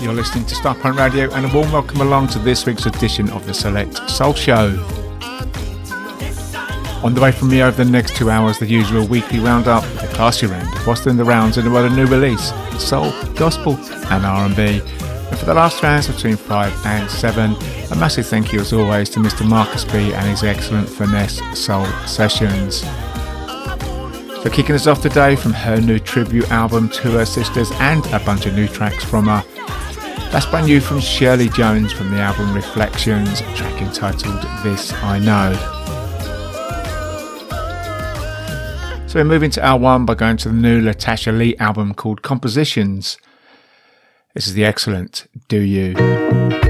You're listening to Starpoint Radio and a warm welcome along to this week's edition of the Select Soul Show. On the way from me over the next two hours, the usual weekly roundup, the classy round of what's in the rounds and what a new release, soul, gospel and R&B. And for the last rounds between 5 and 7, a massive thank you as always to Mr. Marcus B and his excellent Finesse Soul Sessions. So kicking us off today from her new tribute album to her sisters and a bunch of new tracks from her. That's brand new from Shirley Jones from the album Reflections, track entitled This I Know. So we're moving to L1 by going to the new Latasha Lee album called Compositions. This is the excellent Do You.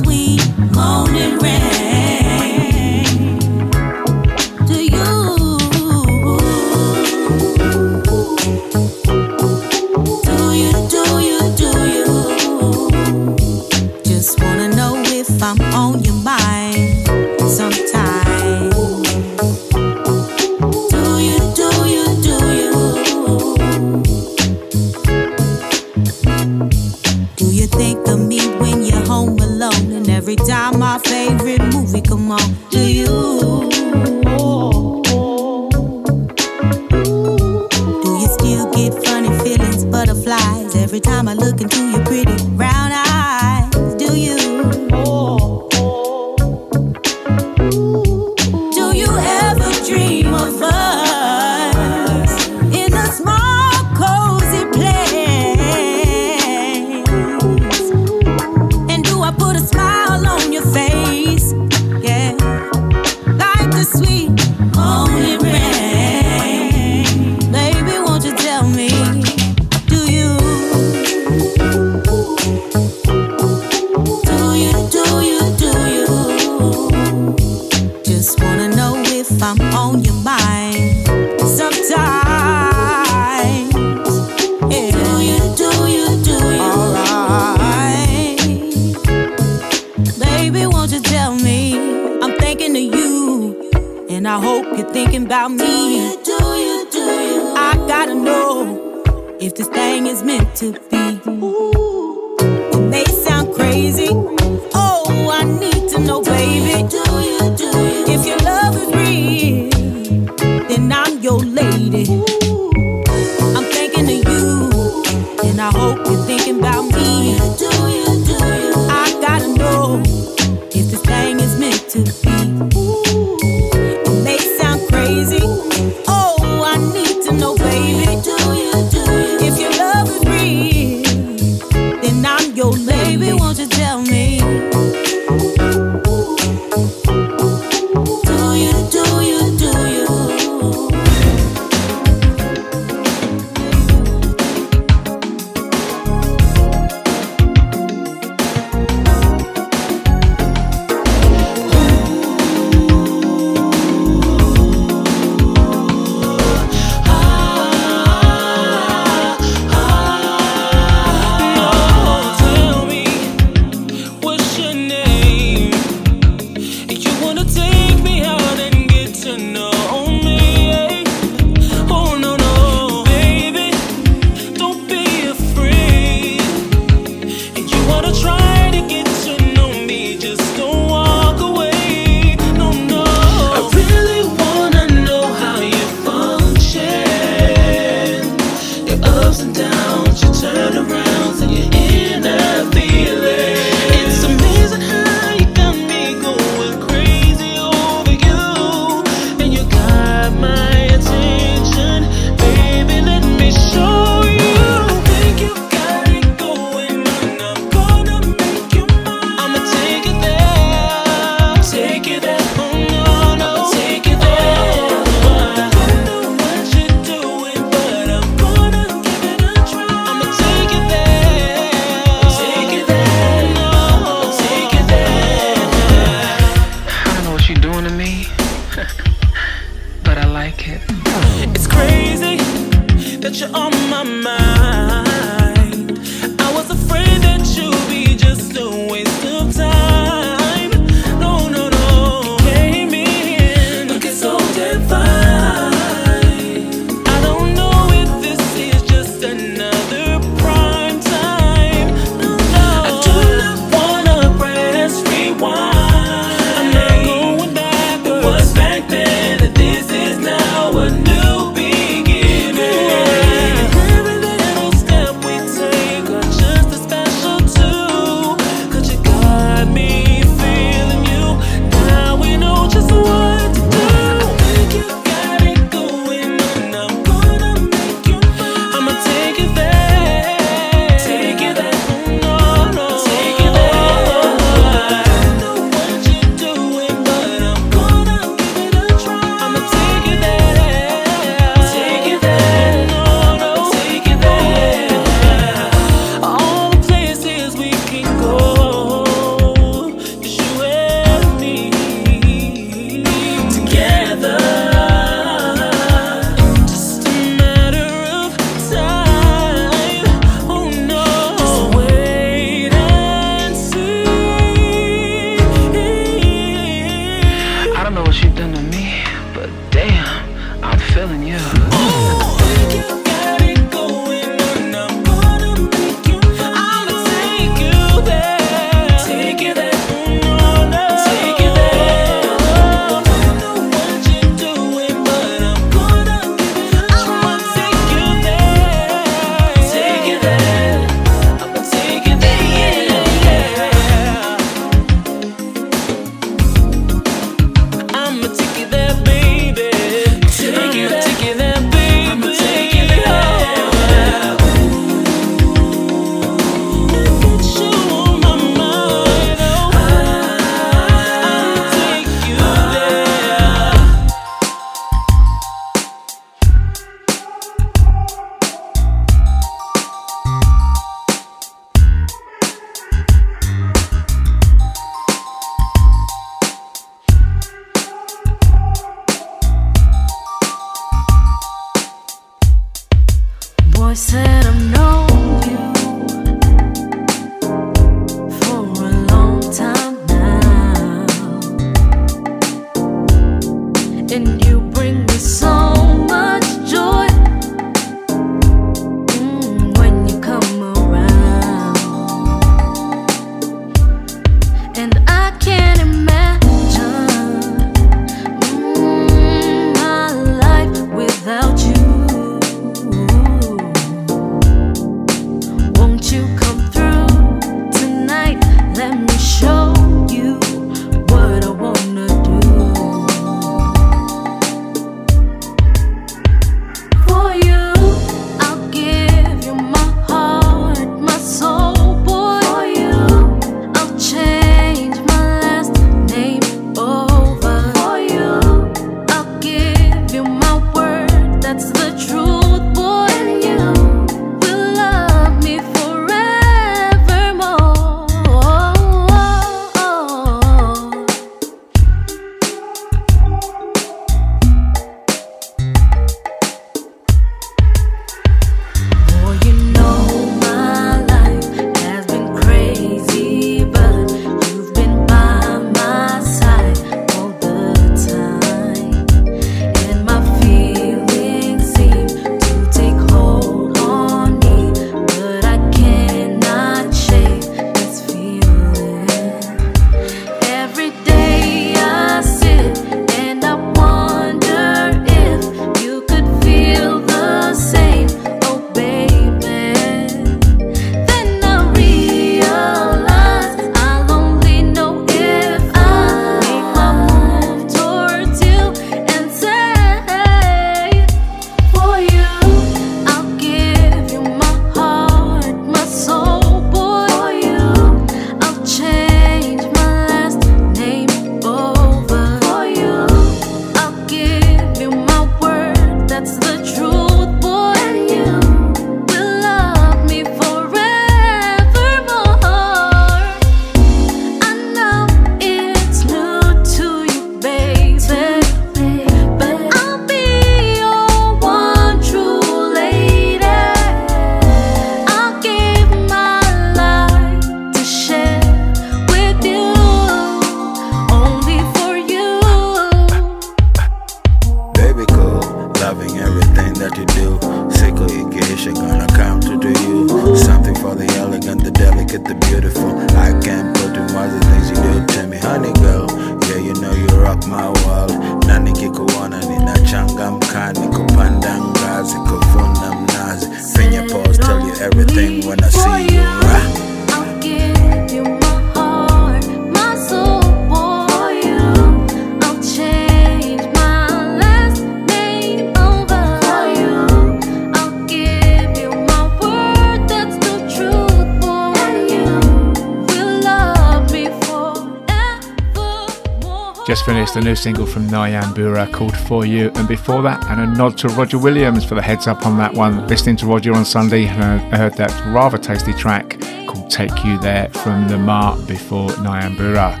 Single from Nyambura called For You, and before that, and a nod to Roger Williams for the heads up on that one. Listening to Roger on Sunday, and I heard that rather tasty track called Take You There from Lamar before Nyambura.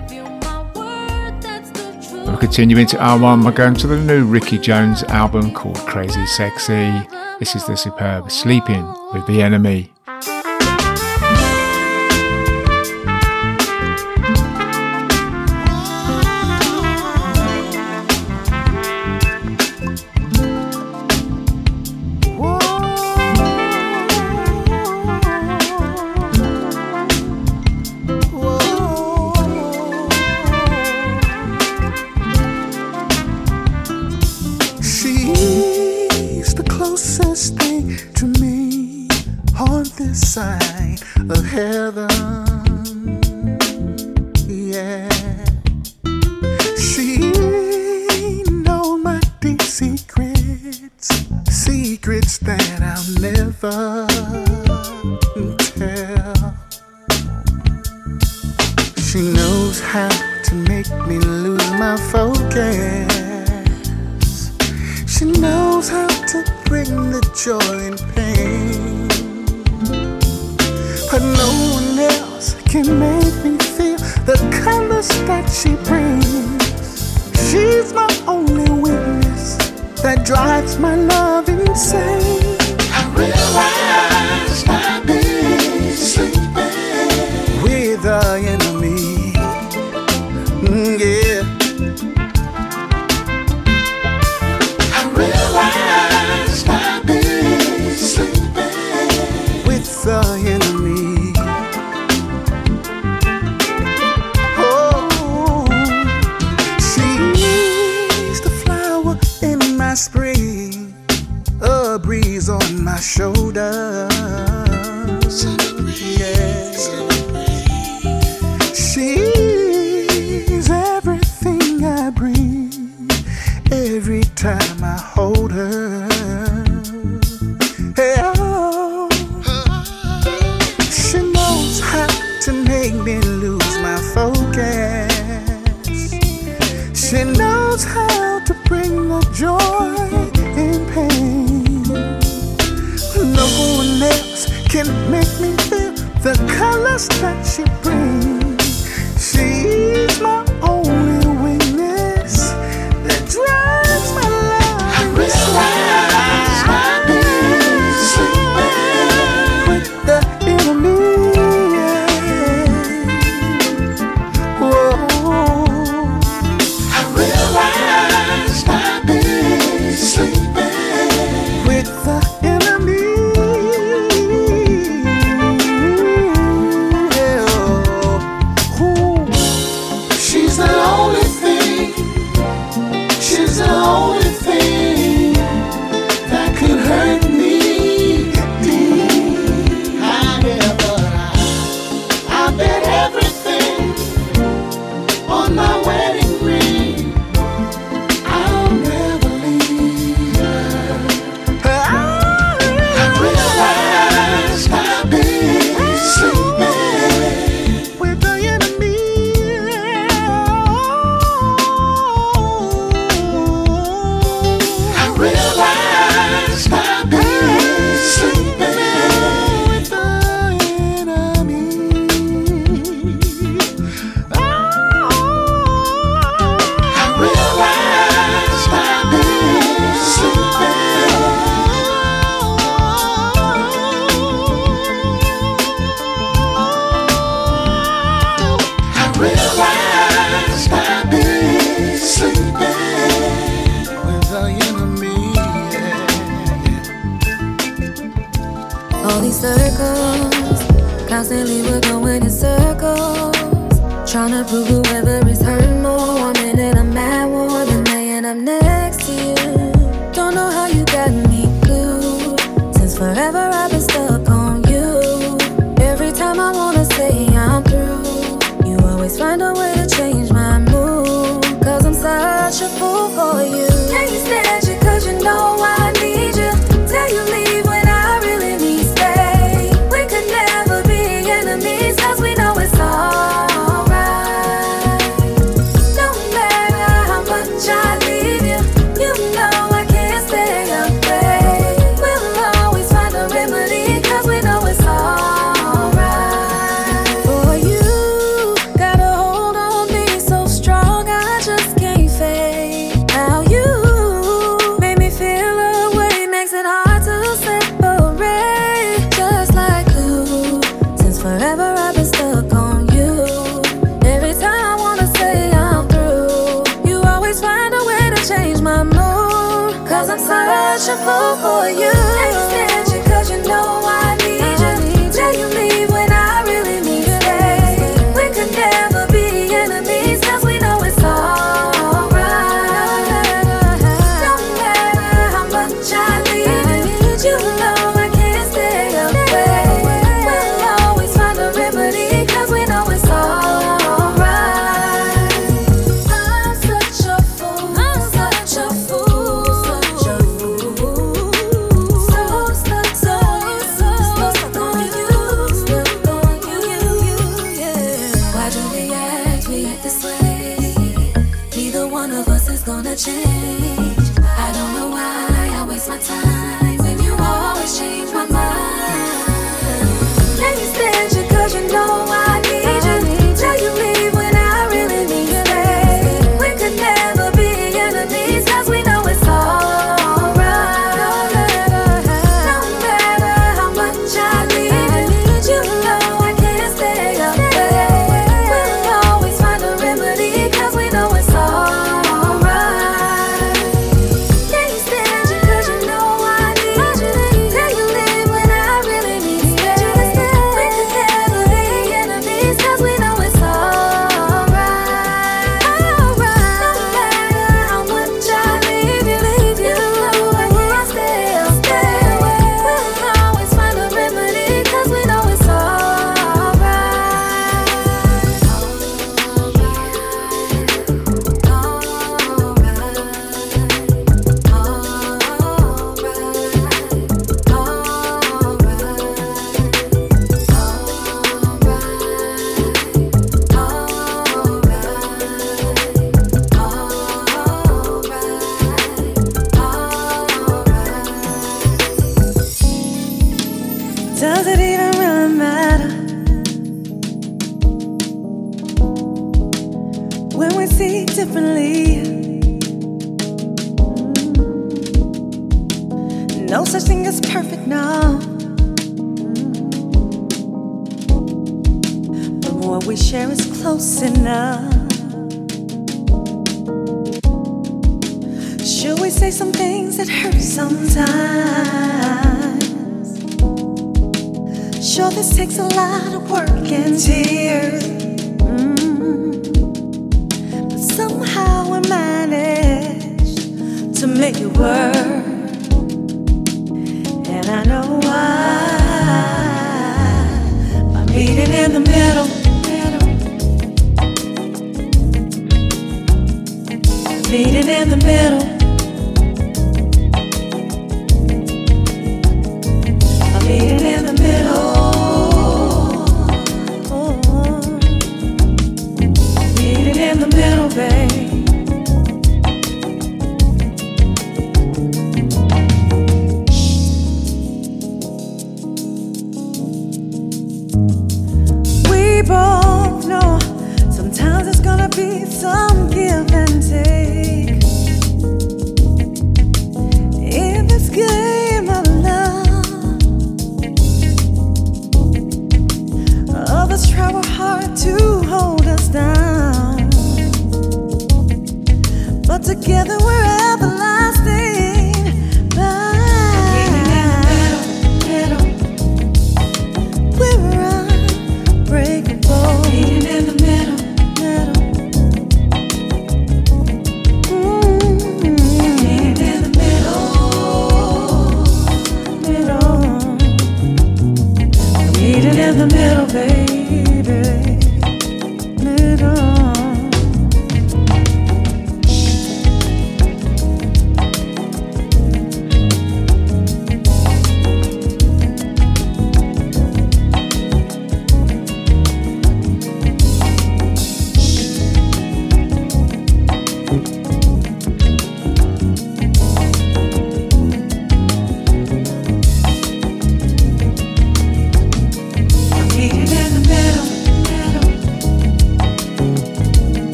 We're continuing to R1, we're going to the new Ricky Jones album called Crazy Sexy. This is the superb Sleeping with the Enemy. Constantly we're going in circles, trying to prove whoever Sure, we say some things that hurt sometimes. Sure, this takes a lot of work and tears. Mm. But somehow we manage to make it work. And I know why. By meeting in the middle. meeting in the middle.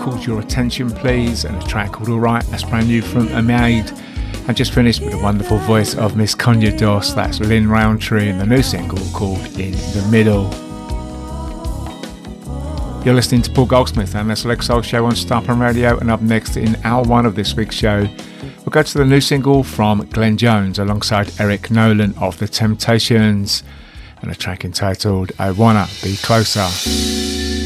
Called Your Attention Please and a track called Alright, that's brand new from Imade. And just finished with the wonderful voice of Miss Konya Dos, that's Lin Rountree and the new single called In the Middle. You're listening to Paul Goldsmith and the Select Soul Show on Starpoint Radio and up next in hour one of this week's show we'll go to the new single from Glenn Jones alongside Eric Nolan of The Temptations and a track entitled I Wanna Be Closer.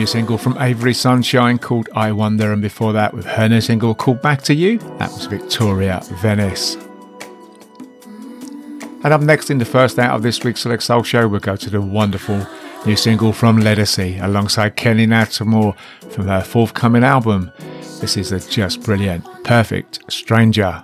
New single from Avery Sunshine called I Wonder. And before that, with her new single called Back to You, that was Viktoria Vennice. And up next in the first out of this week's Select Soul Show, we'll go to the wonderful new single from Ledisi alongside Kenny Lattimore from her forthcoming album. This is a just brilliant, perfect stranger.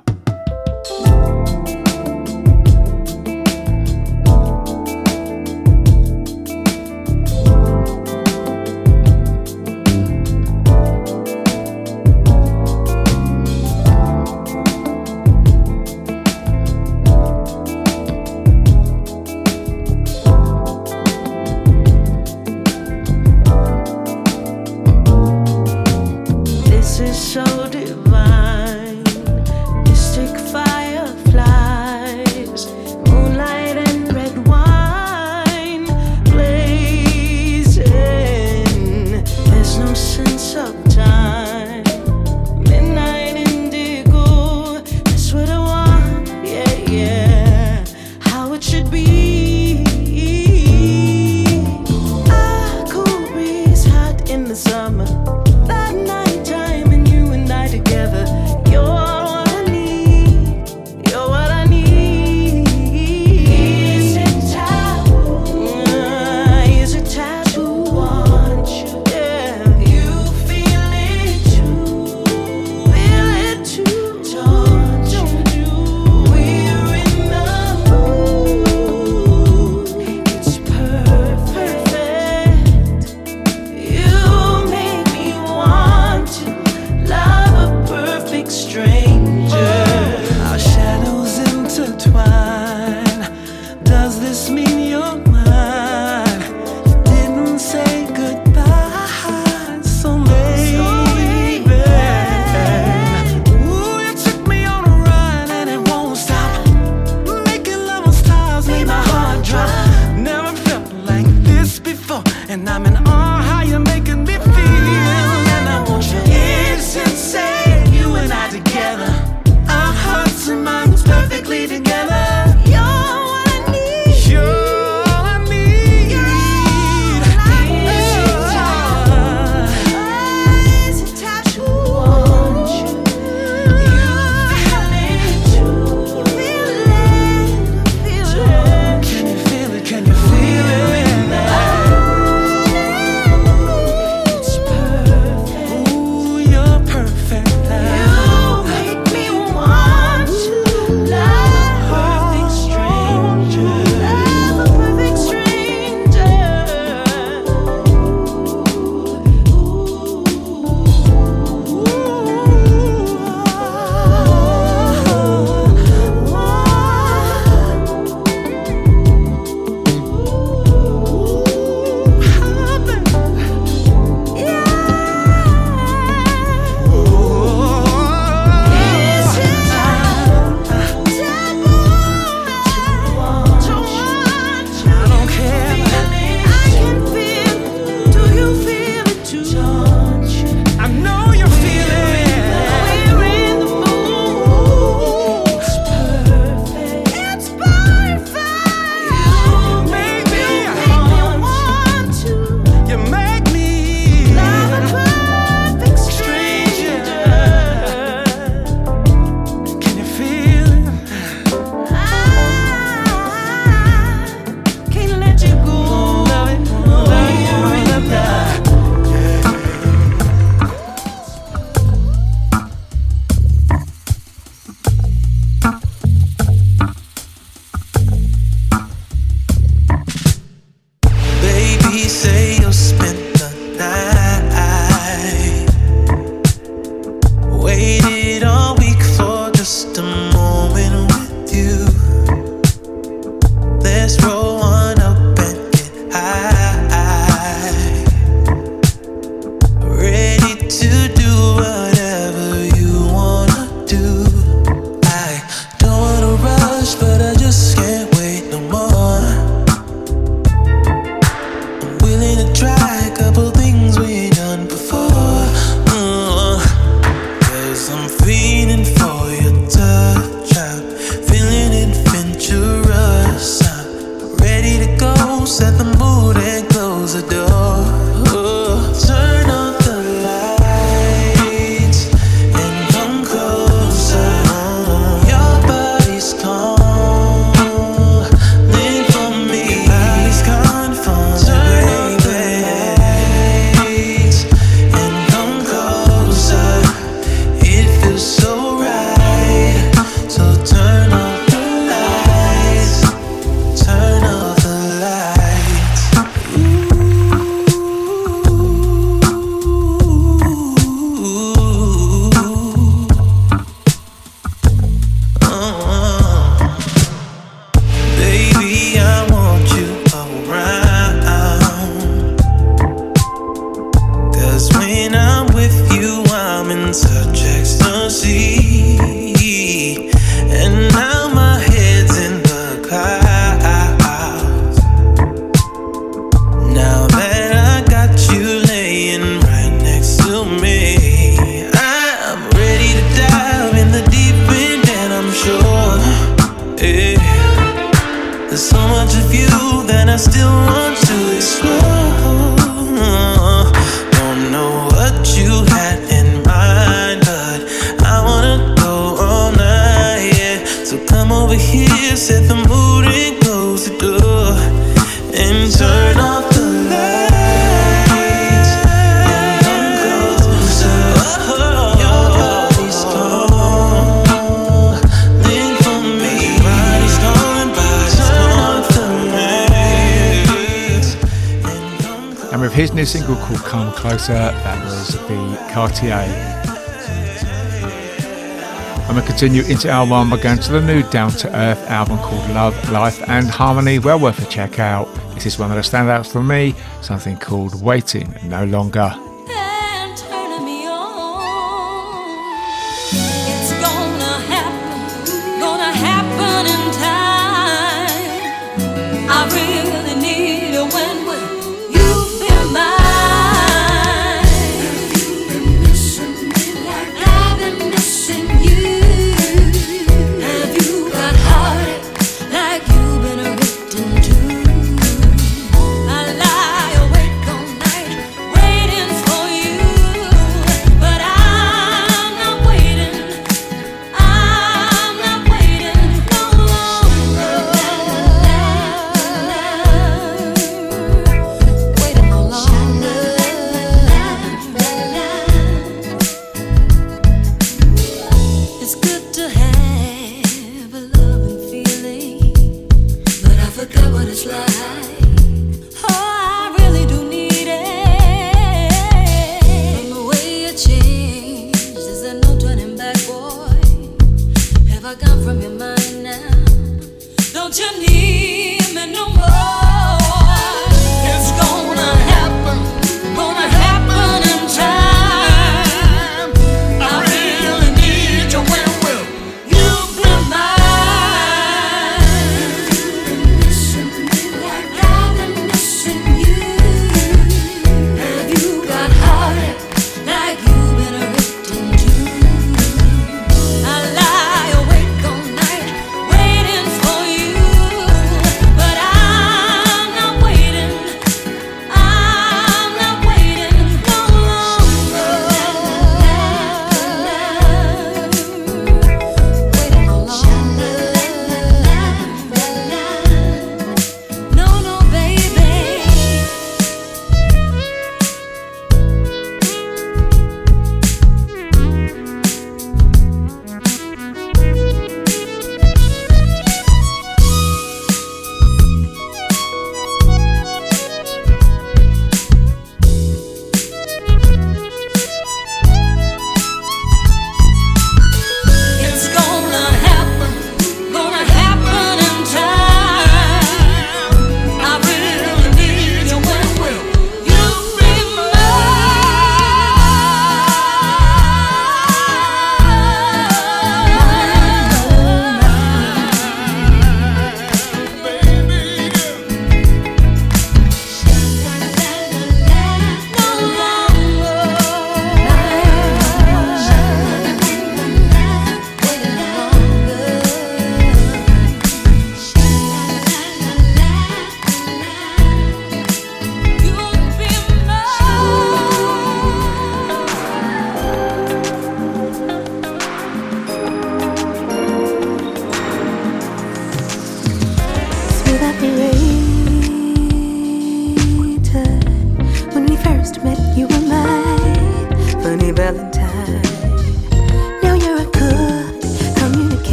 continue into hour one by going to the new Down to Earth album called Love, Life and Harmony. Well worth a check out. This is one of the standouts for me, something called Waiting No Longer.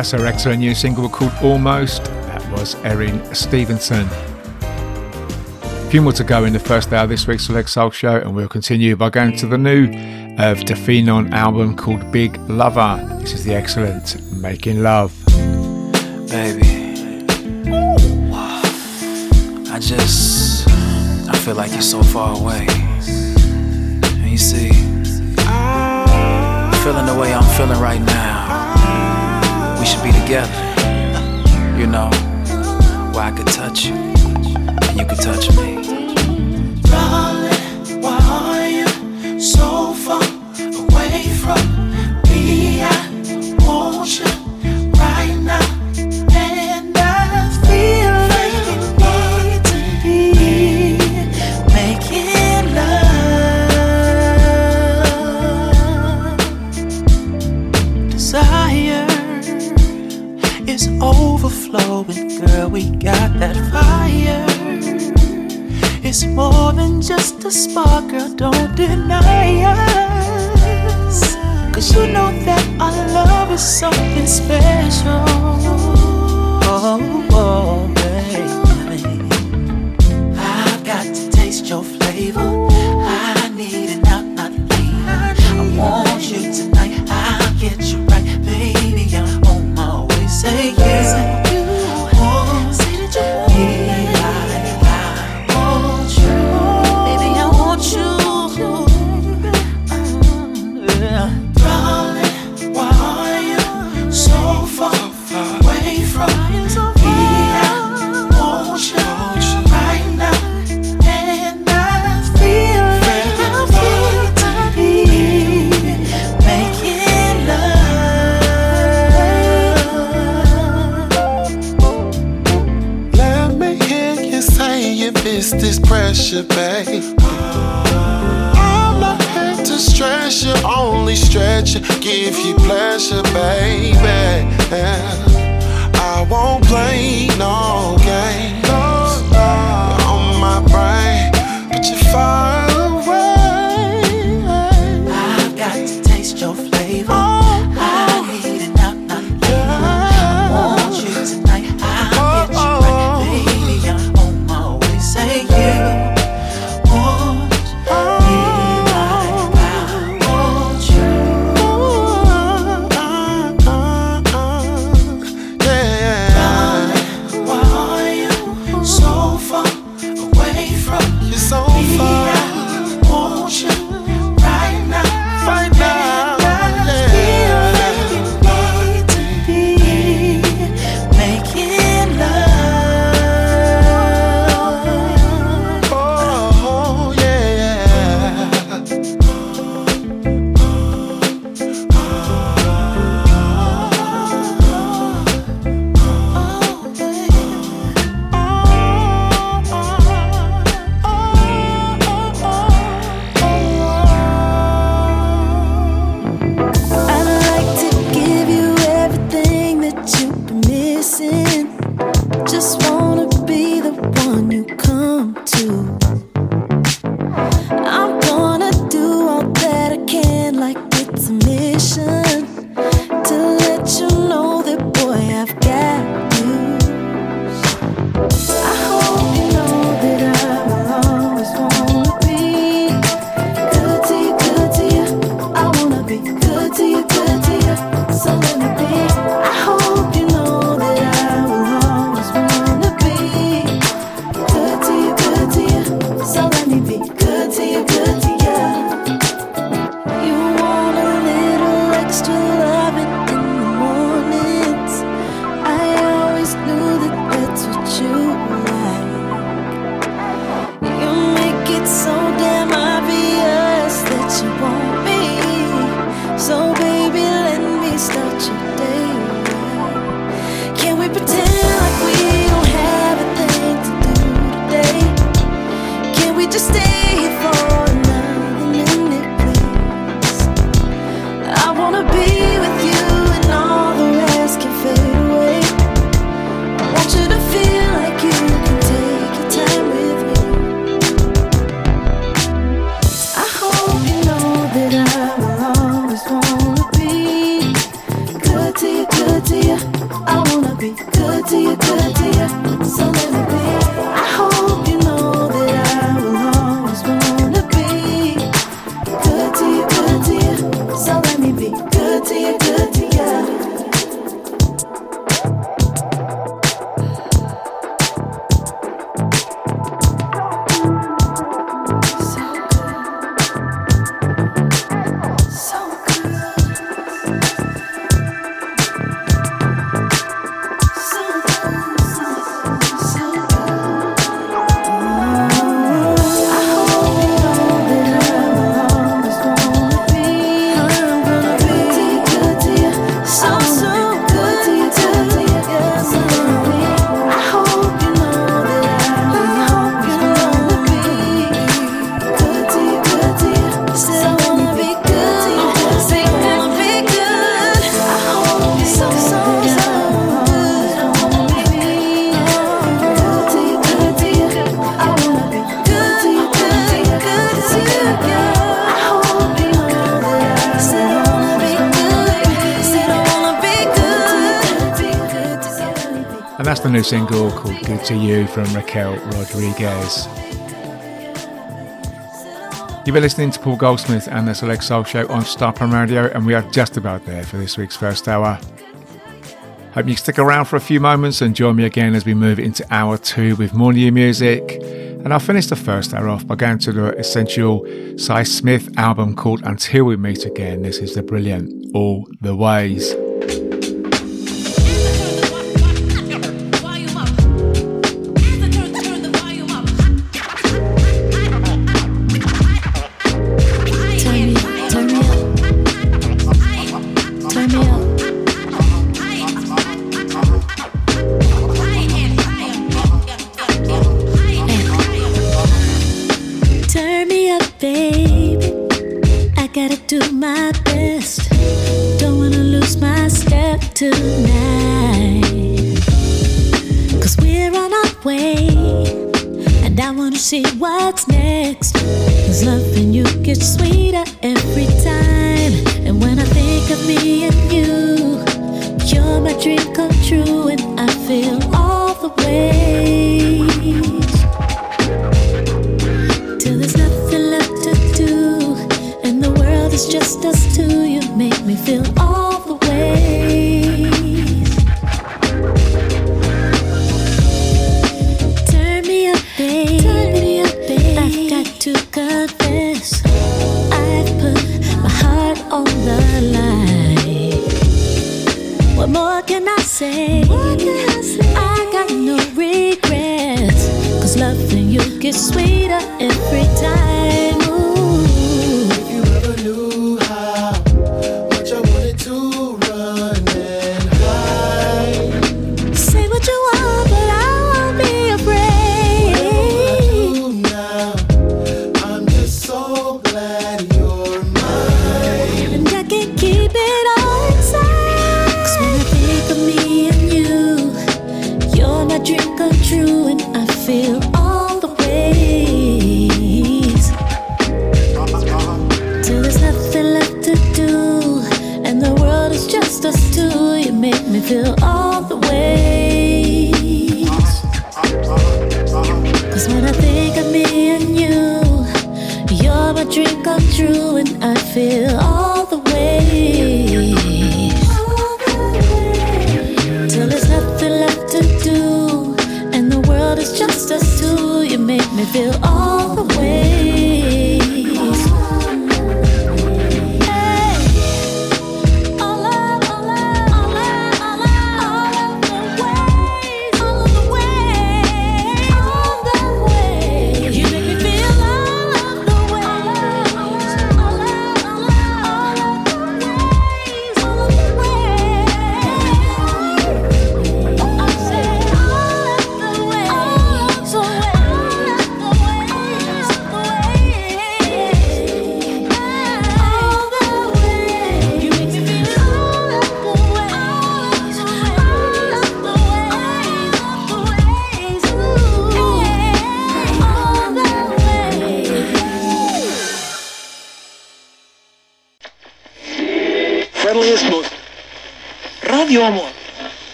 that's her excellent new single called Almost. That was Erin Stevenson. A few more to go in the first hour of this week's Select Soul Show, and we'll continue by going to the new Irv Da Phenom album called Big Lover. This is the excellent Making Love. Baby, I just I feel like you're so far away. And you see, feeling the way I'm feeling right now we should be together, you know, where I could touch you and you could touch me. From Raquel Rodriguez. You've been listening to Paul Goldsmith and the Select Soul Show on Star Prime Radio, and we are just about there for this week's first hour. Hope you stick around for a few moments and join me again as we move into hour two with more new music. And I'll finish the first hour off by going to the essential Sy Smith album called Until We Meet Again. This is the brilliant All the Ways. Tonight. Cause we're on our way. And I wanna see what's next. Cause loving you gets sweeter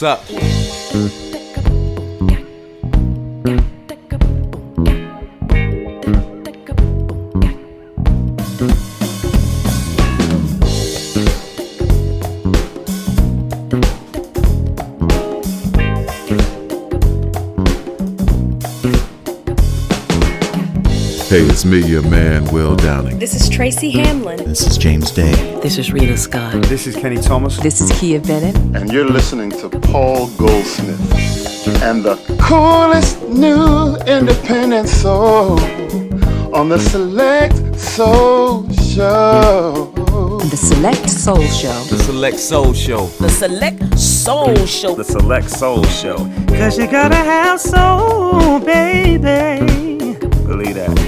What's up? Hey, it's me, your man, Will Downing. This is Tracy Hamlin. This is James Day. This is Rita Scott. This is Kenny Thomas. This is Kia Bennett. And you're listening to Paul Goldsmith and the coolest new independent soul on the Select Soul Show. The Select Soul Show. The Select Soul Show. The Select Soul Show. The Select Soul Show. Cause you gotta have soul, baby. Believe that.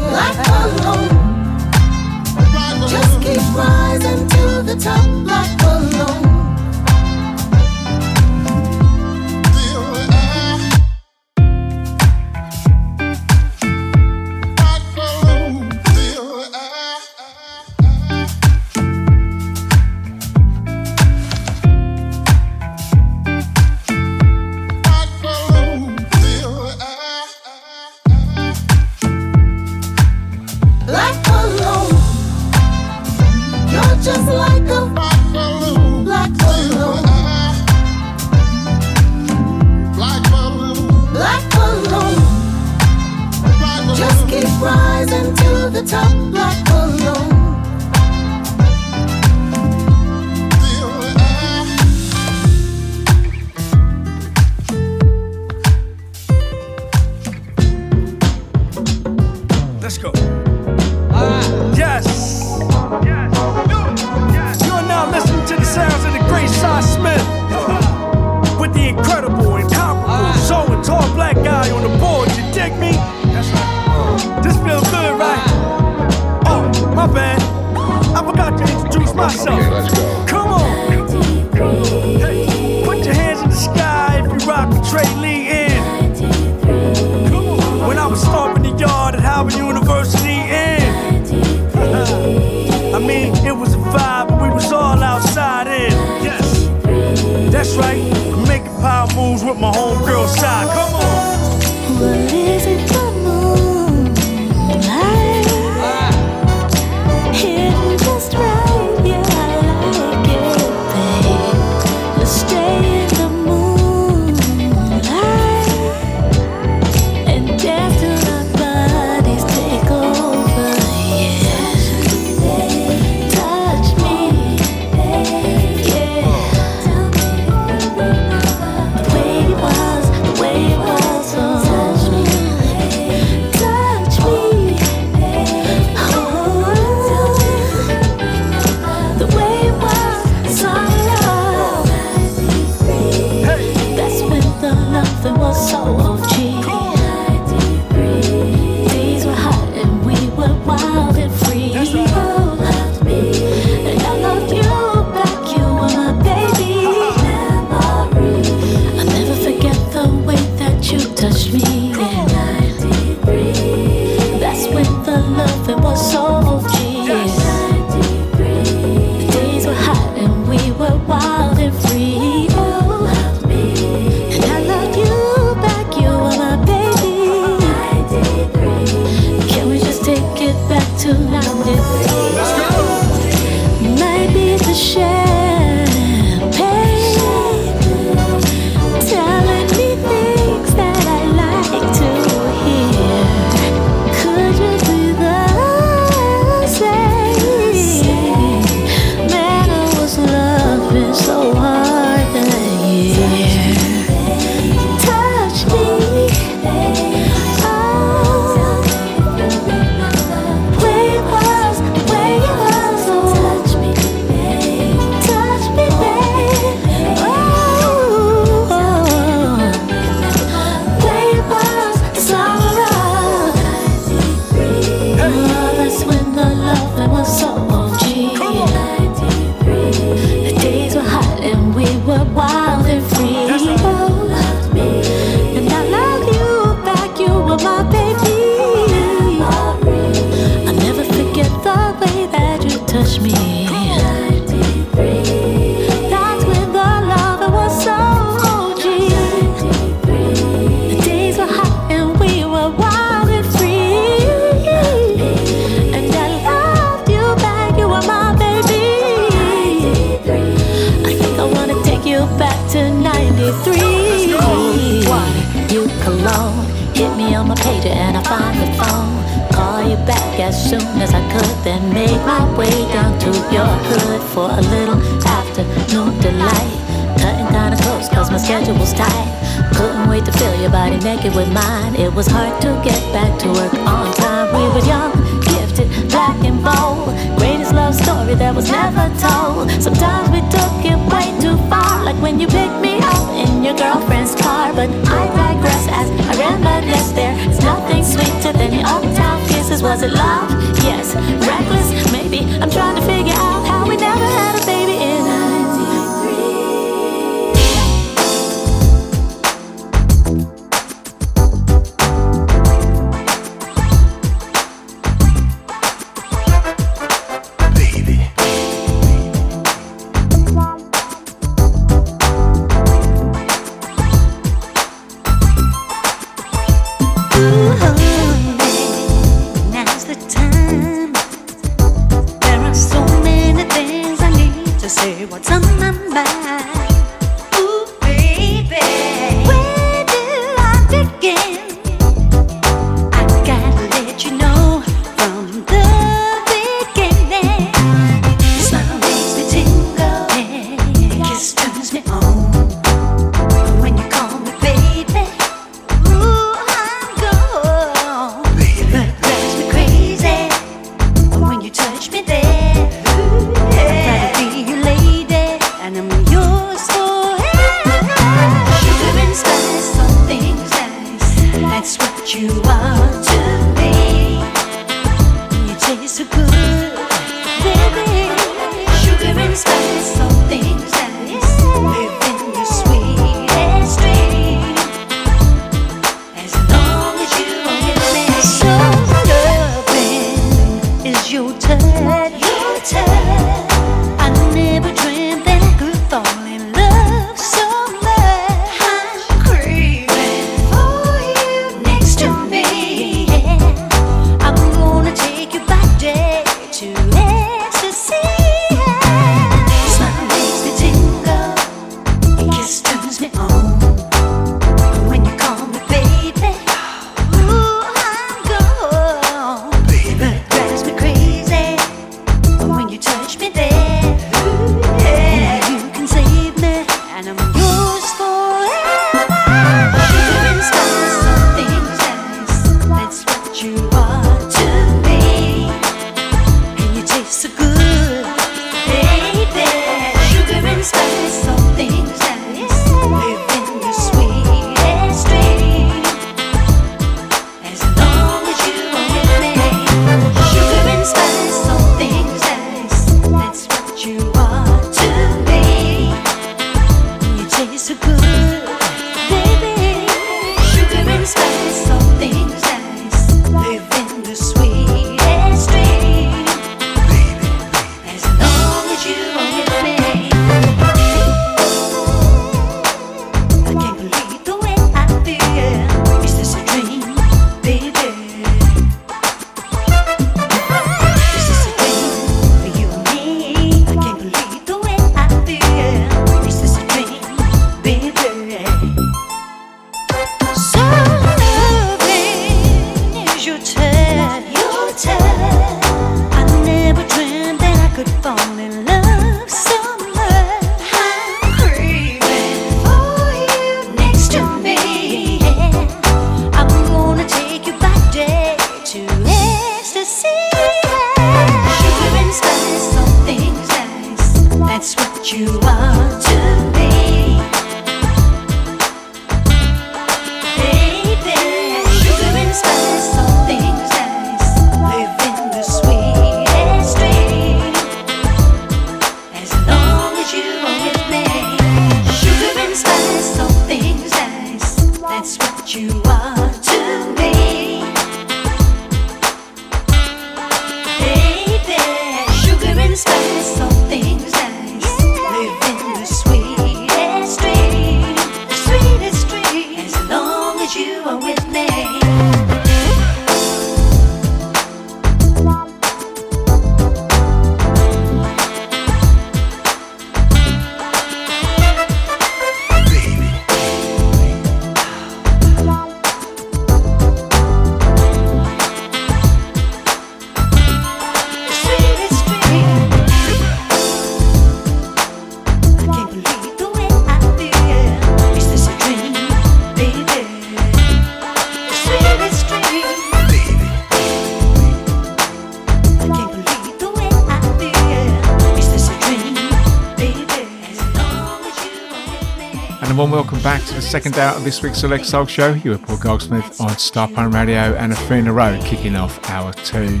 second hour of this week's Select Soul Show. You're Paul Goldsmith on Starpoint Radio and a three in a row kicking off hour two.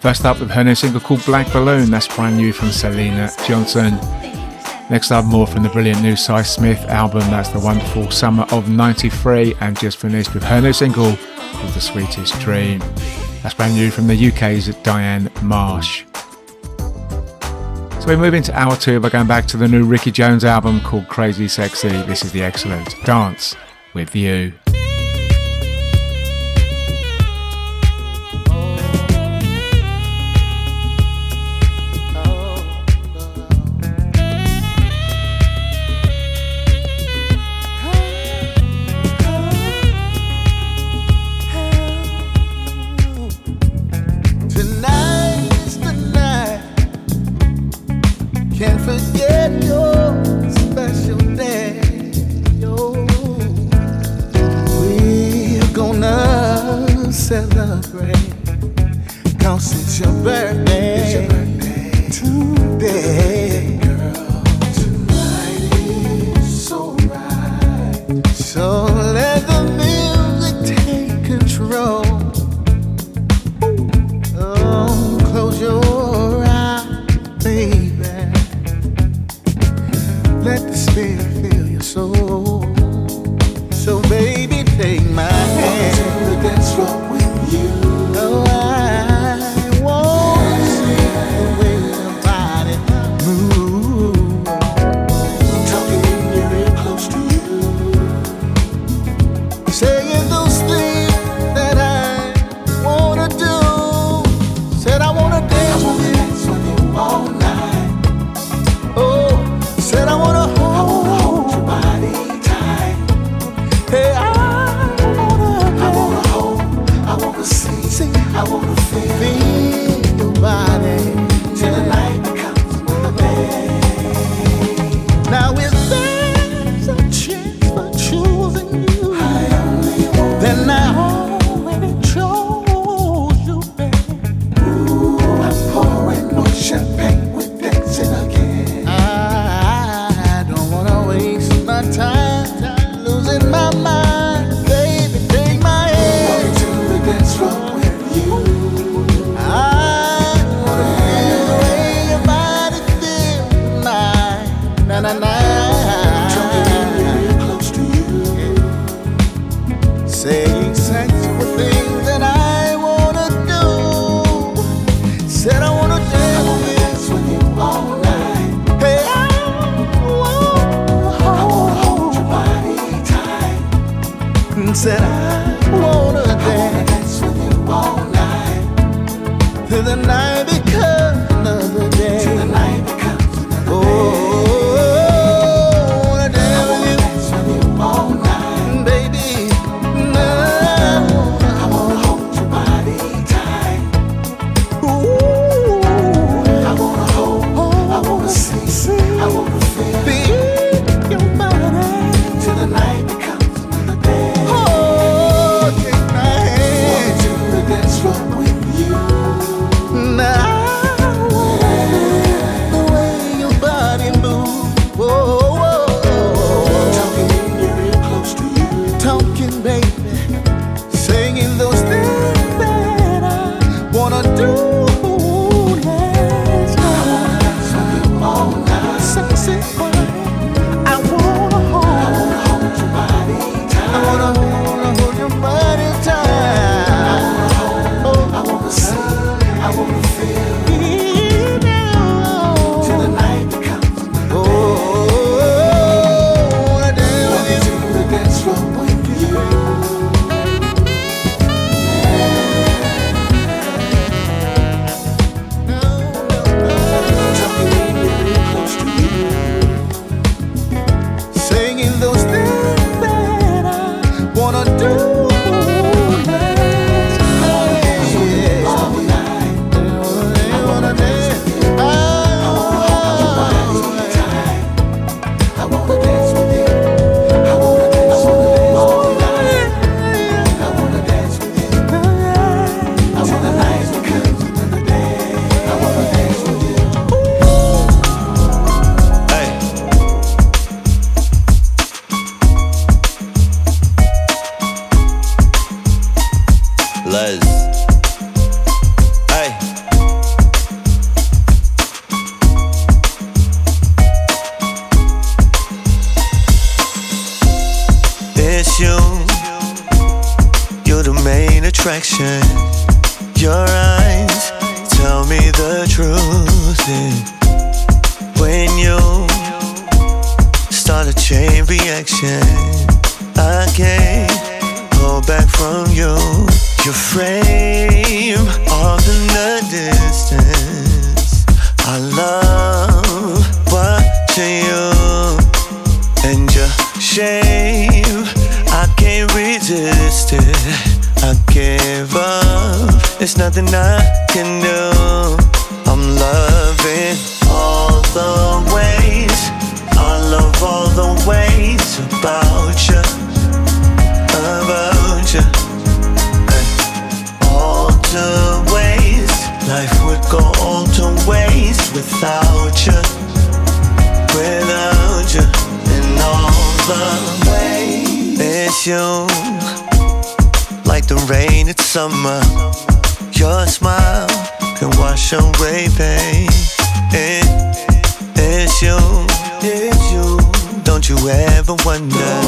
First up with her new single called Black Balloon, that's brand new from Syleena Johnson. Next up, more from the brilliant new Sy Smith album, that's the wonderful Summer of 93, and just finished with her new single called The Sweetest Dream. That's brand new from the UK's Diane Marsh. We're moving to hour two by going back to the new Ricky Jones album called Crazy Sexy. This is the excellent Dance with You.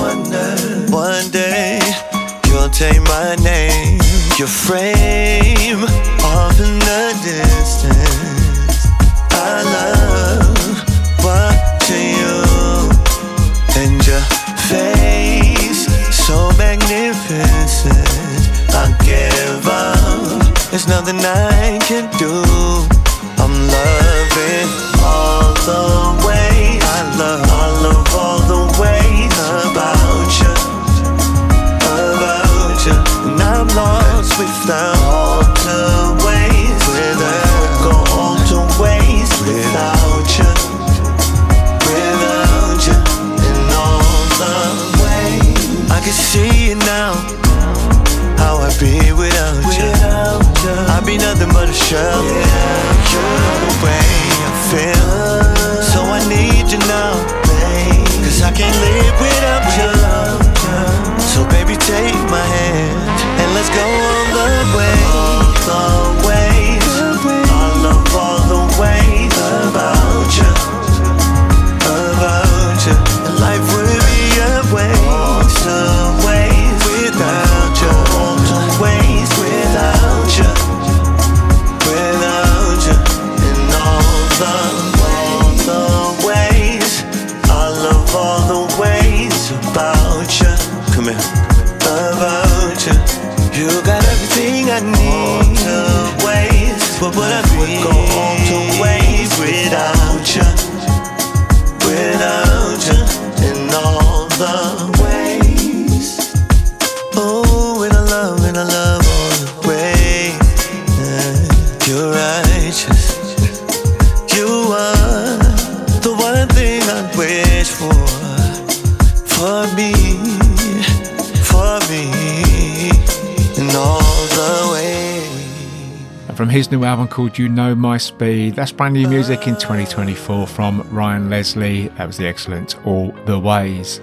One day, one day you'll take my name, your frame off in the distance. I love watching you and your face so magnificent. I give up. There's nothing I can do. his new album called You Know My Speed. That's brand new music in 2024 from Ryan Leslie. That was the excellent All the Ways.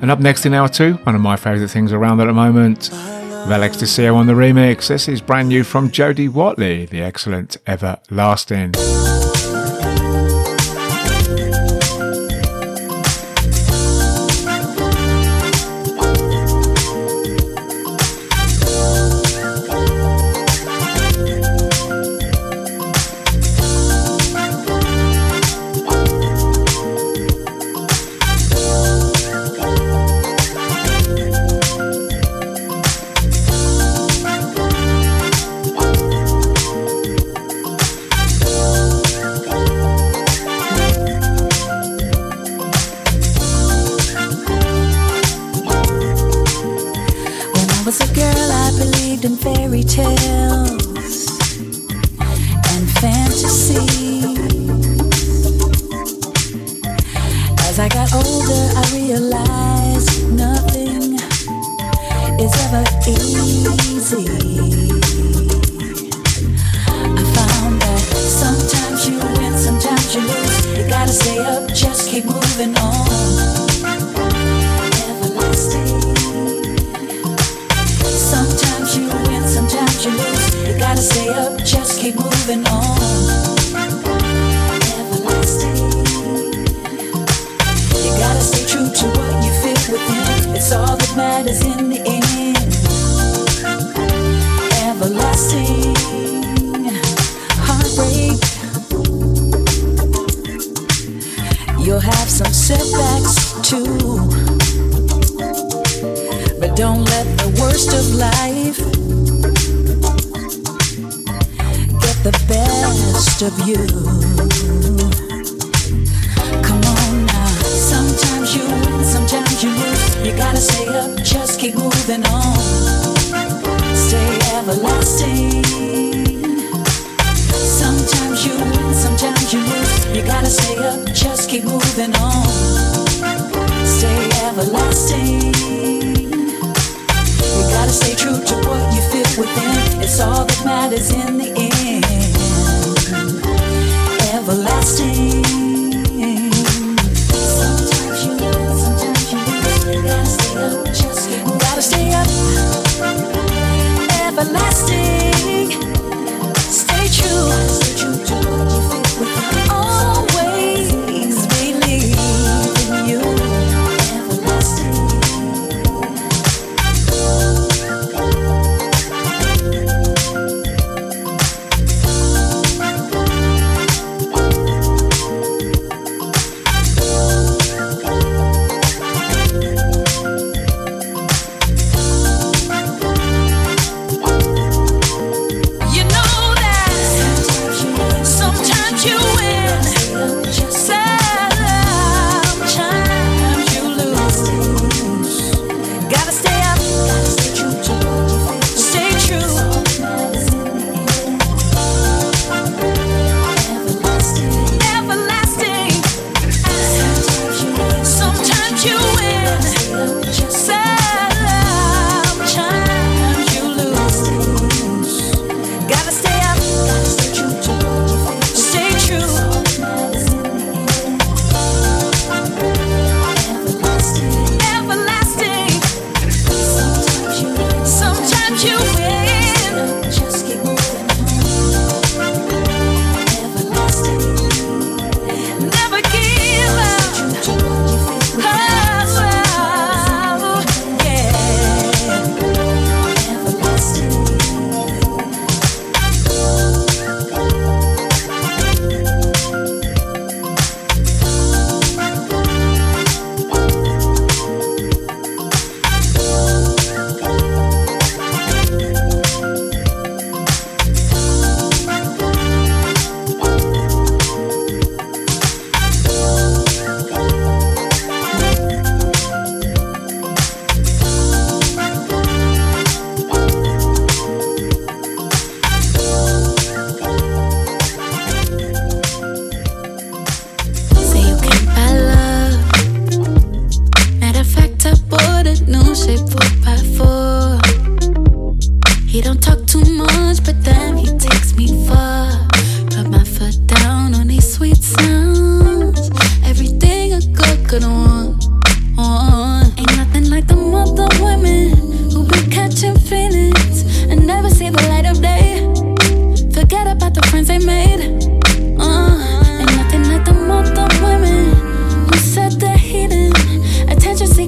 And up next in hour two, one of my favourite things around at the moment, with Alex on the remix. This is brand new from Jody Watley, the excellent Everlasting. Of you.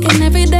Seeking every day.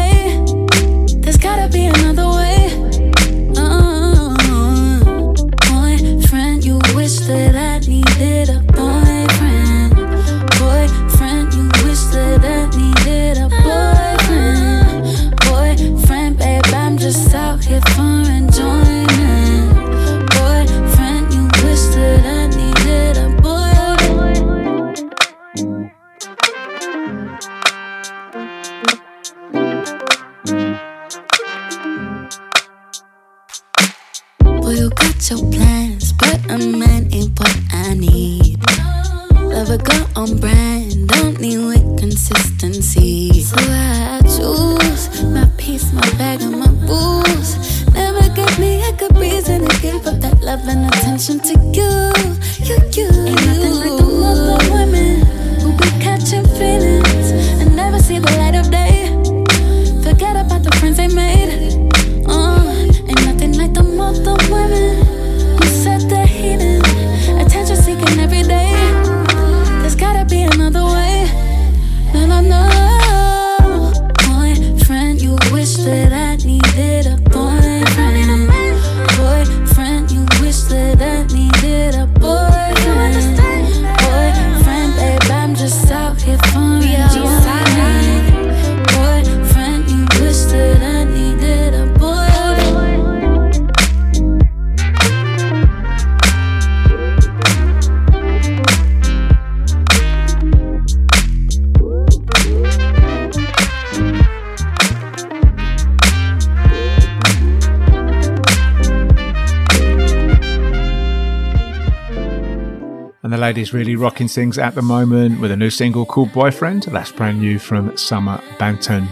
Really rocking things at the moment with a new single called Boyfriend. That's brand new from Summer Banton.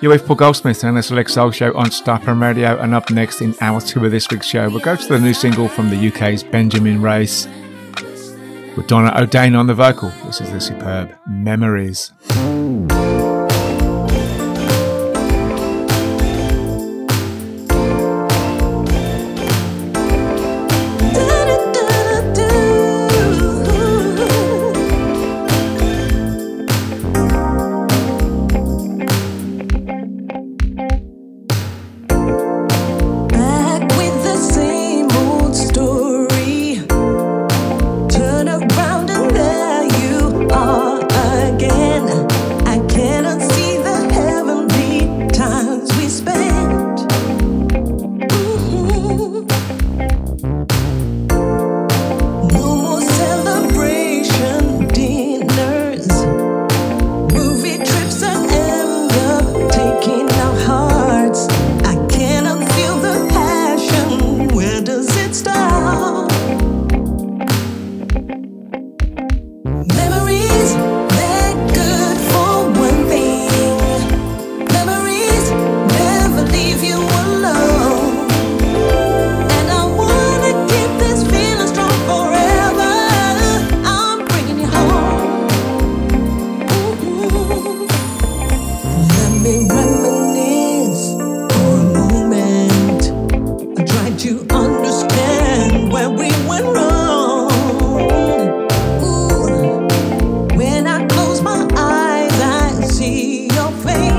You're with Paul Goldsmith and the Select Soul Show on Starpoint Radio. And up next in hour two of this week's show, we'll go to the new single from the UK's Benjamin Race with Donna Odain on the vocal. This is the superb Memories. help me.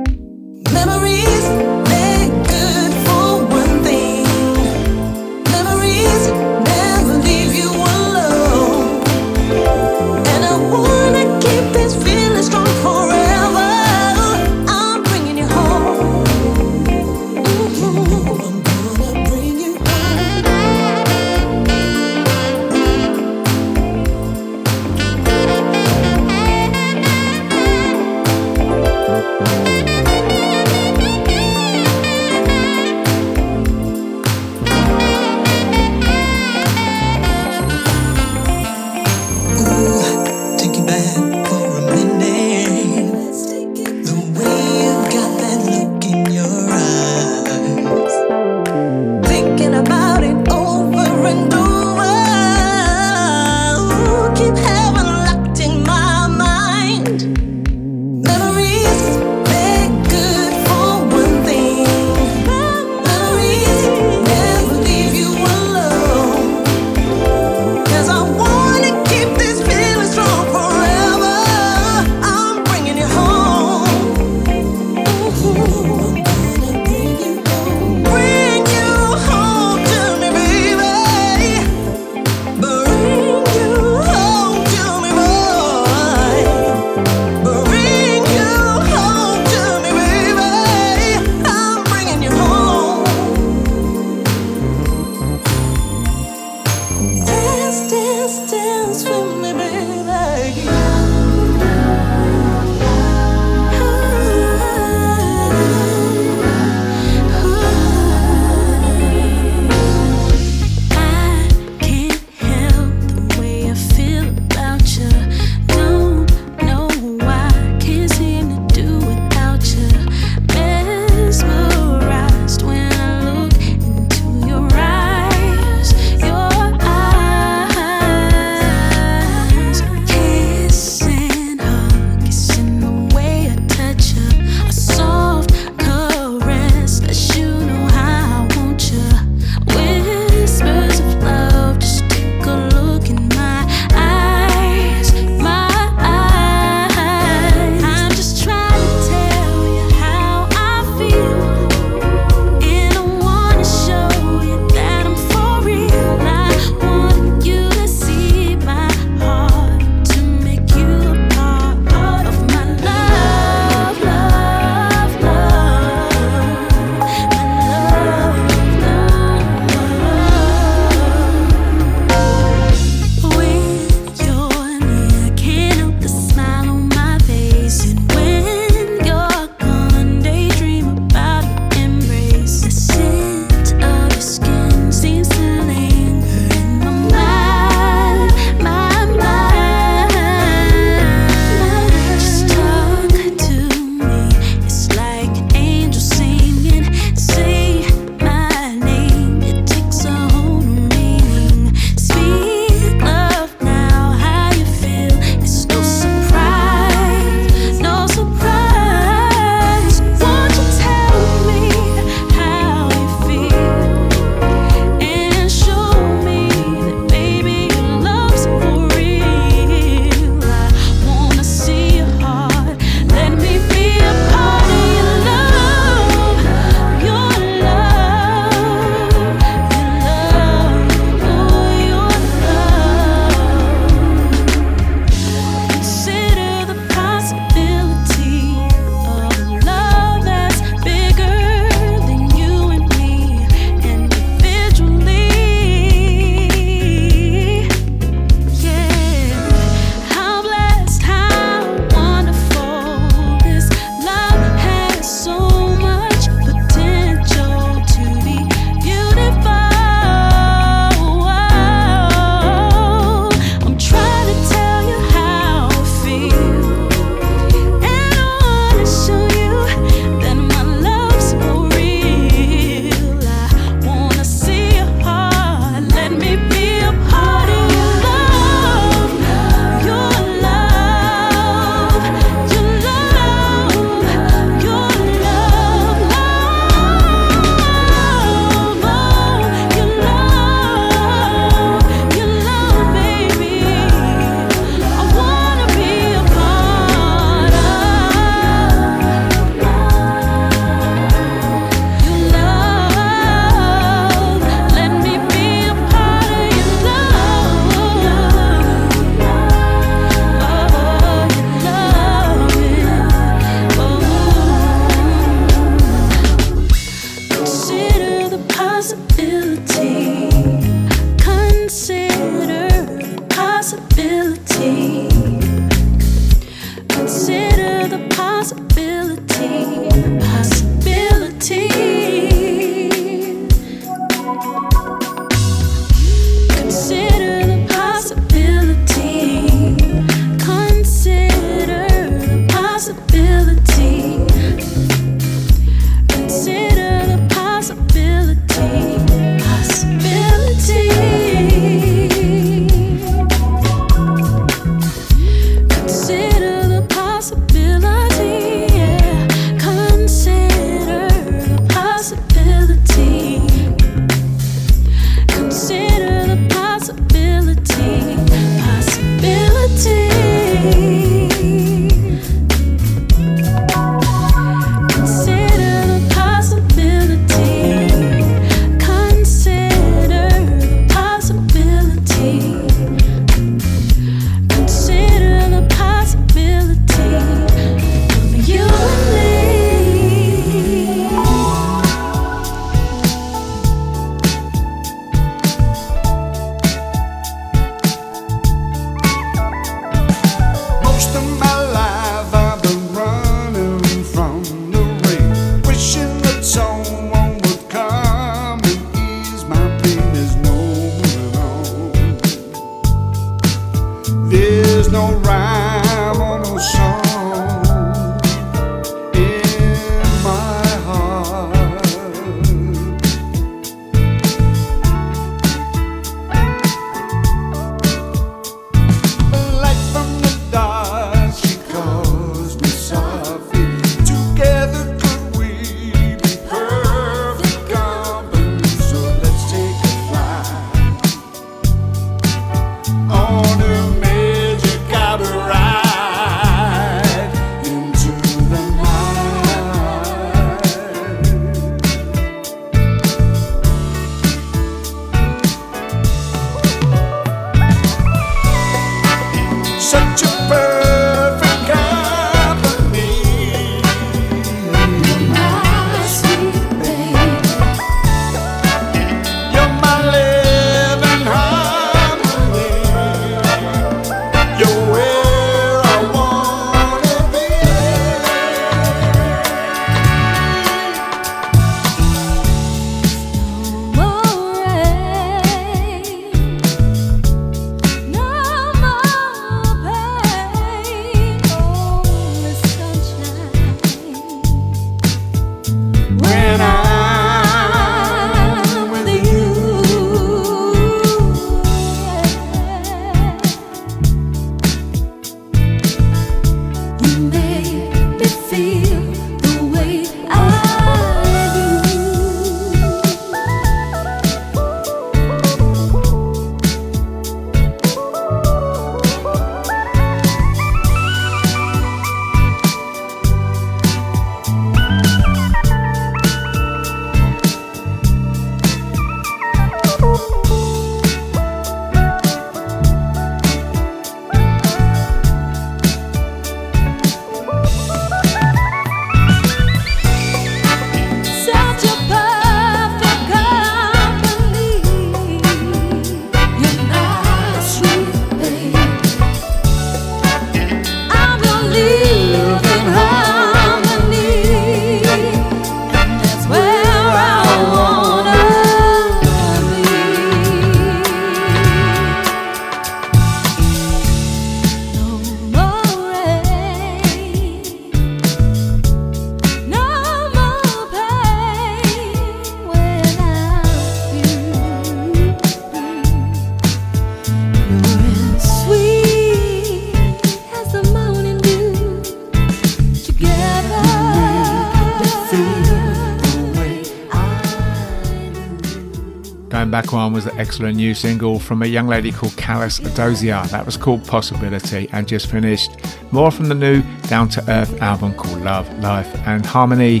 Back one was the excellent new single from a young lady called Callas Dozier. That was called Possibility and just finished. More from the new Down to Earth album called Love, Life and Harmony.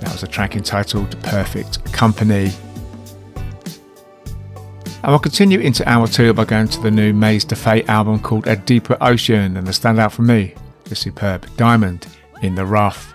That was a track entitled Perfect Company. And we'll continue into hour two by going to the new Maë Defays album called A Deeper Ocean and the standout for me, the superb Diamond in the Rough.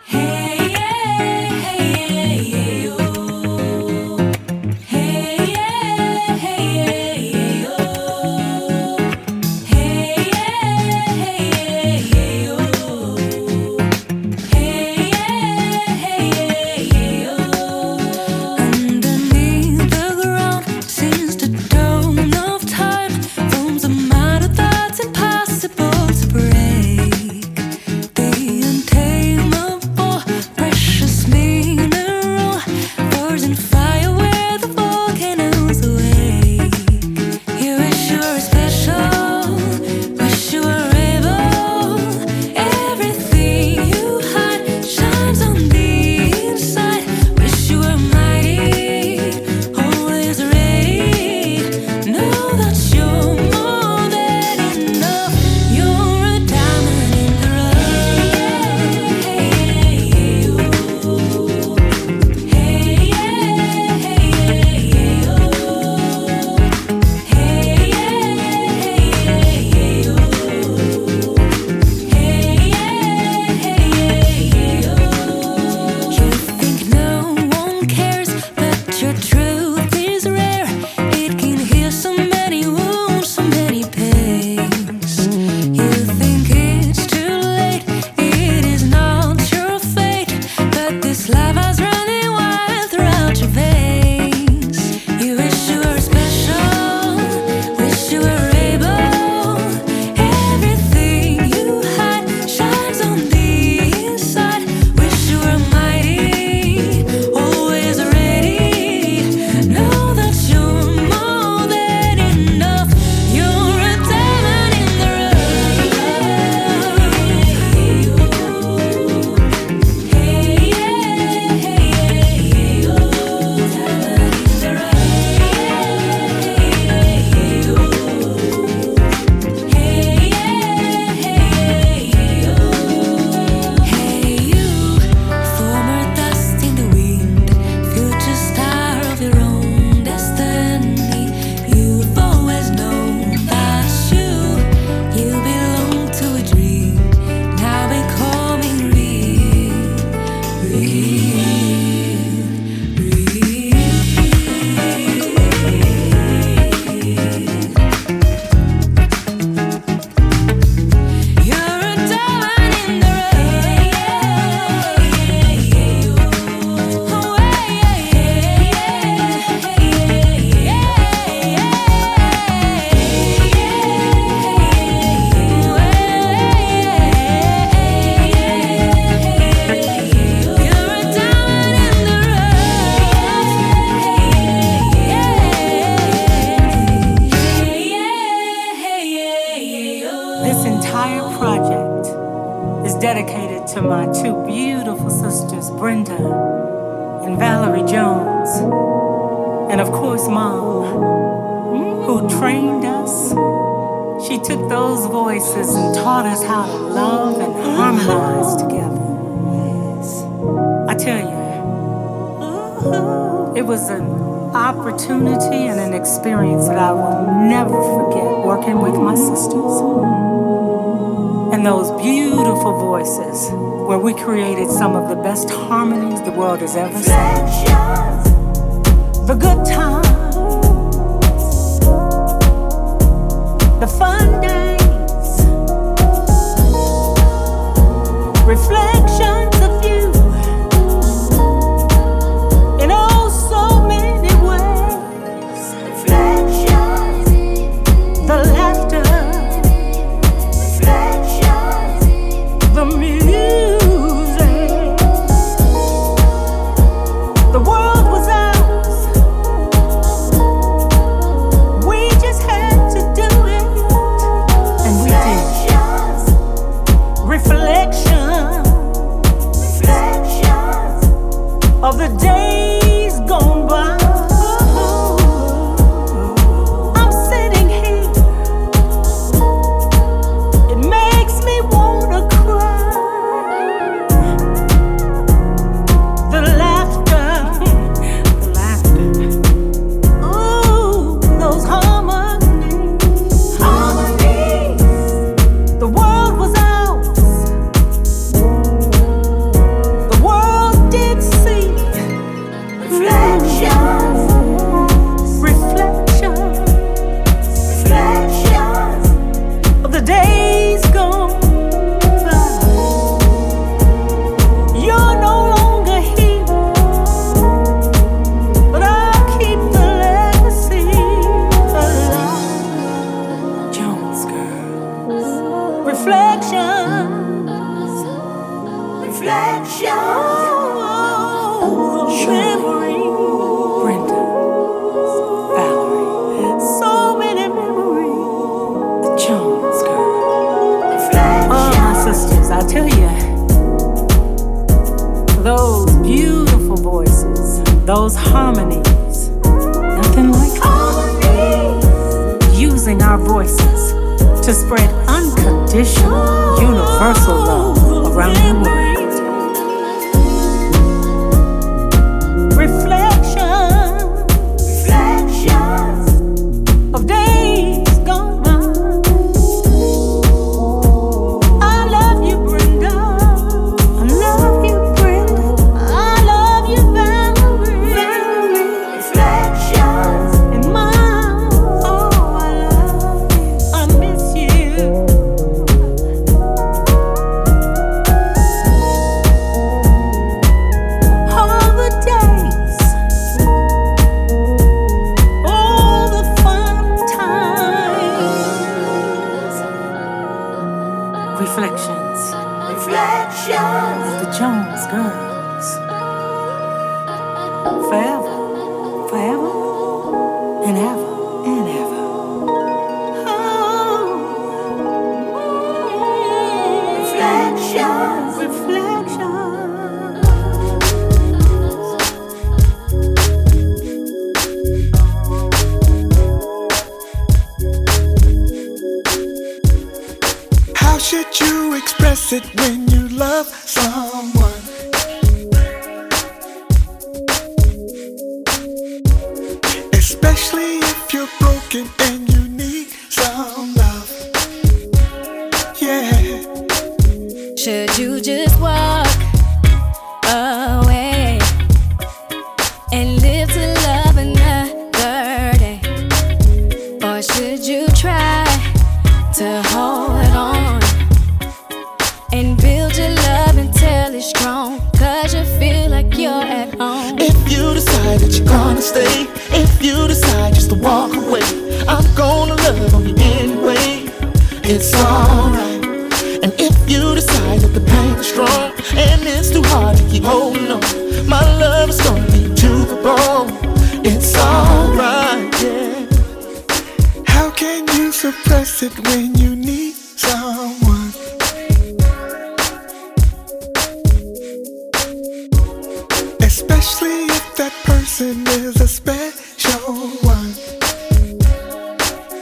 That person is a special one.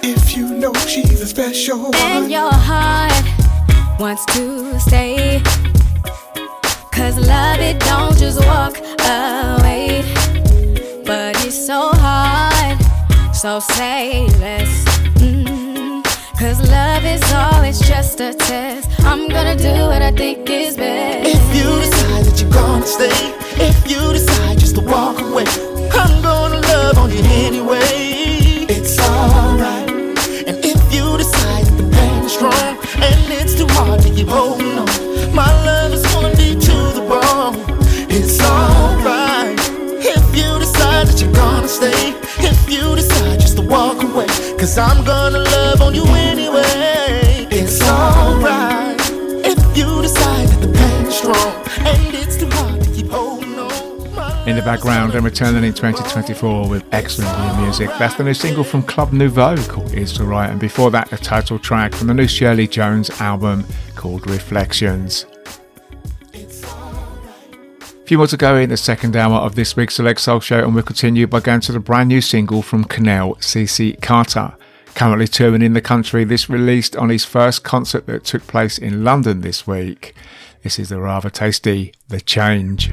If you know she's a special one. And your heart wants to stay. Cause love it don't just walk away. But it's so hard, so say less. Mm. Cause love is always just a test. I'm gonna do what I think is best. If you decide that you're gonna stay, if you decide just to walk away, I'm gonna love on you anyway. It's alright. And if you decide that the pain is strong and it's too hard to keep holding on, my love is gonna be to the bone. It's alright. If you decide that you're gonna stay, if you decide just to walk away, cause I'm gonna love on you anyway. It's alright. If you decide that the pain is strong the background and returning in 2024 with excellent new music. That's the new single from Club Nouveau called It's Right, and before that, the title track from the new Shirley Jones album called Reflections. A few more to go in the second hour of this week's Select Soul Show, and we'll continue by going to the brand new single from Cornell CC Carter. Currently touring in the country, this released on his first concert that took place in London this week. This is the rather tasty The Change.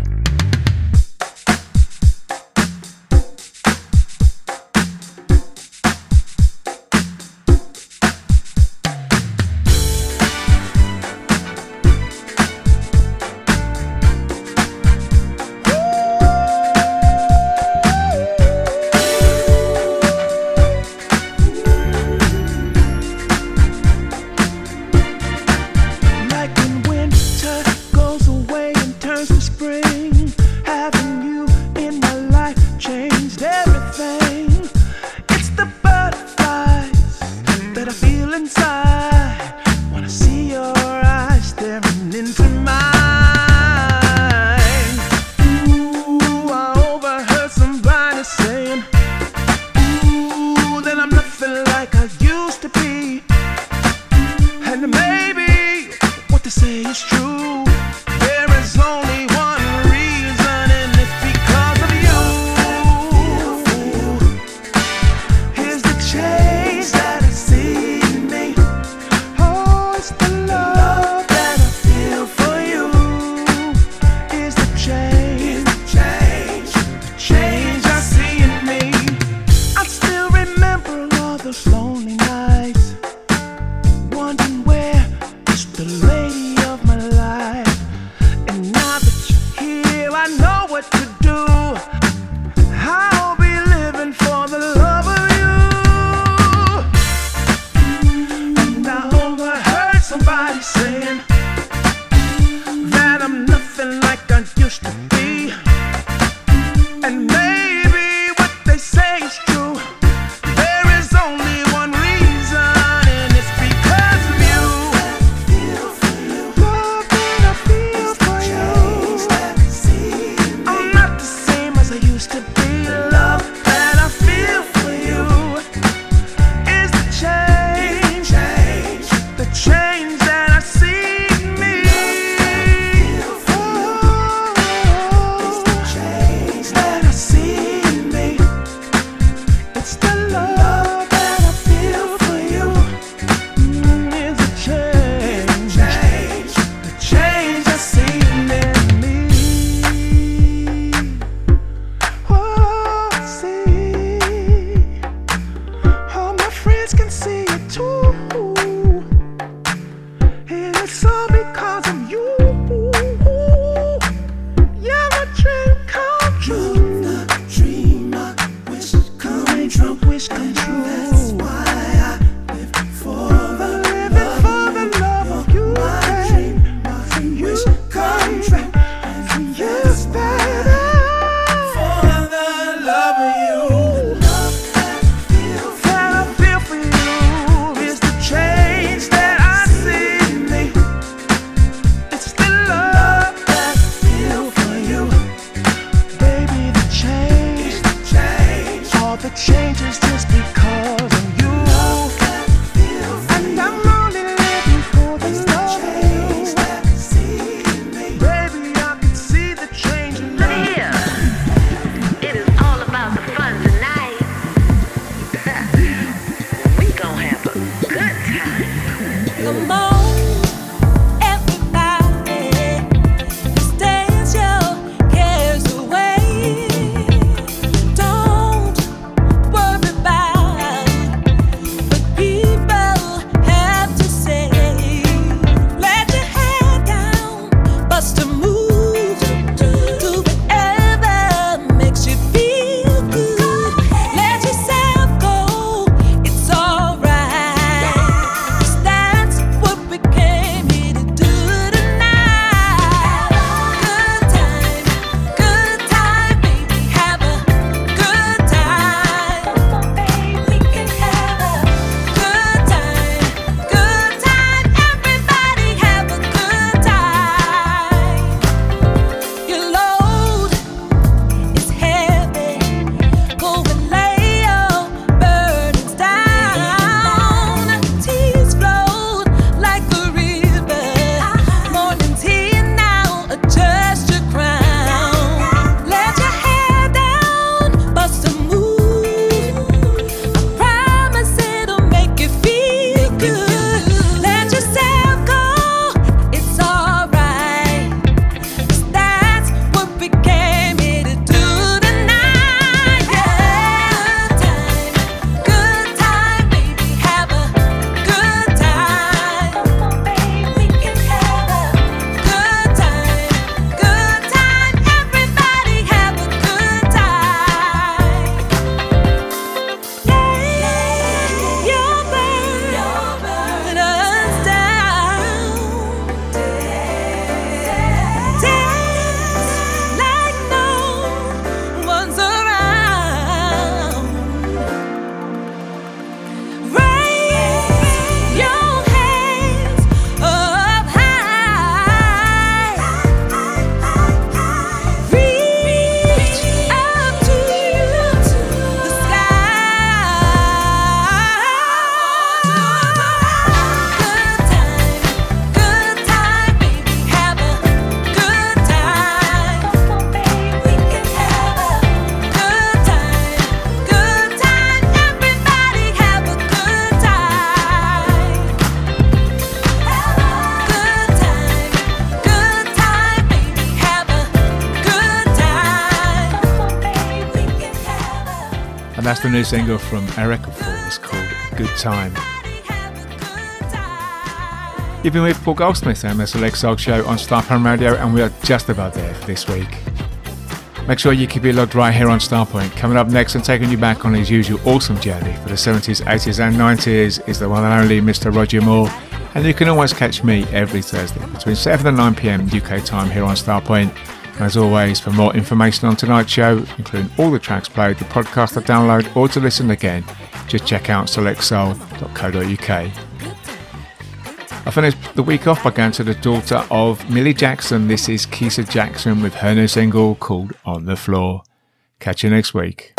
That's the new single from Erica Falls called Good Time. You've been with Paul Goldsmith and the Select Soul Show on Starpoint Radio, and we are just about there for this week. Make sure you keep it locked right here on Starpoint. Coming up next and taking you back on his usual awesome journey for the 70s, 80s, and 90s is the one and only Mr. Roger Moore. And you can always catch me every Thursday between 7 and 9 pm UK time here on Starpoint. As always, for more information on tonight's show, including all the tracks played, the podcast to download, or to listen again, just check out selectsoul.co.uk. I finished the week off by going to the daughter of Millie Jackson. This is Keisha Jackson with her new single called On the Floor. Catch you next week.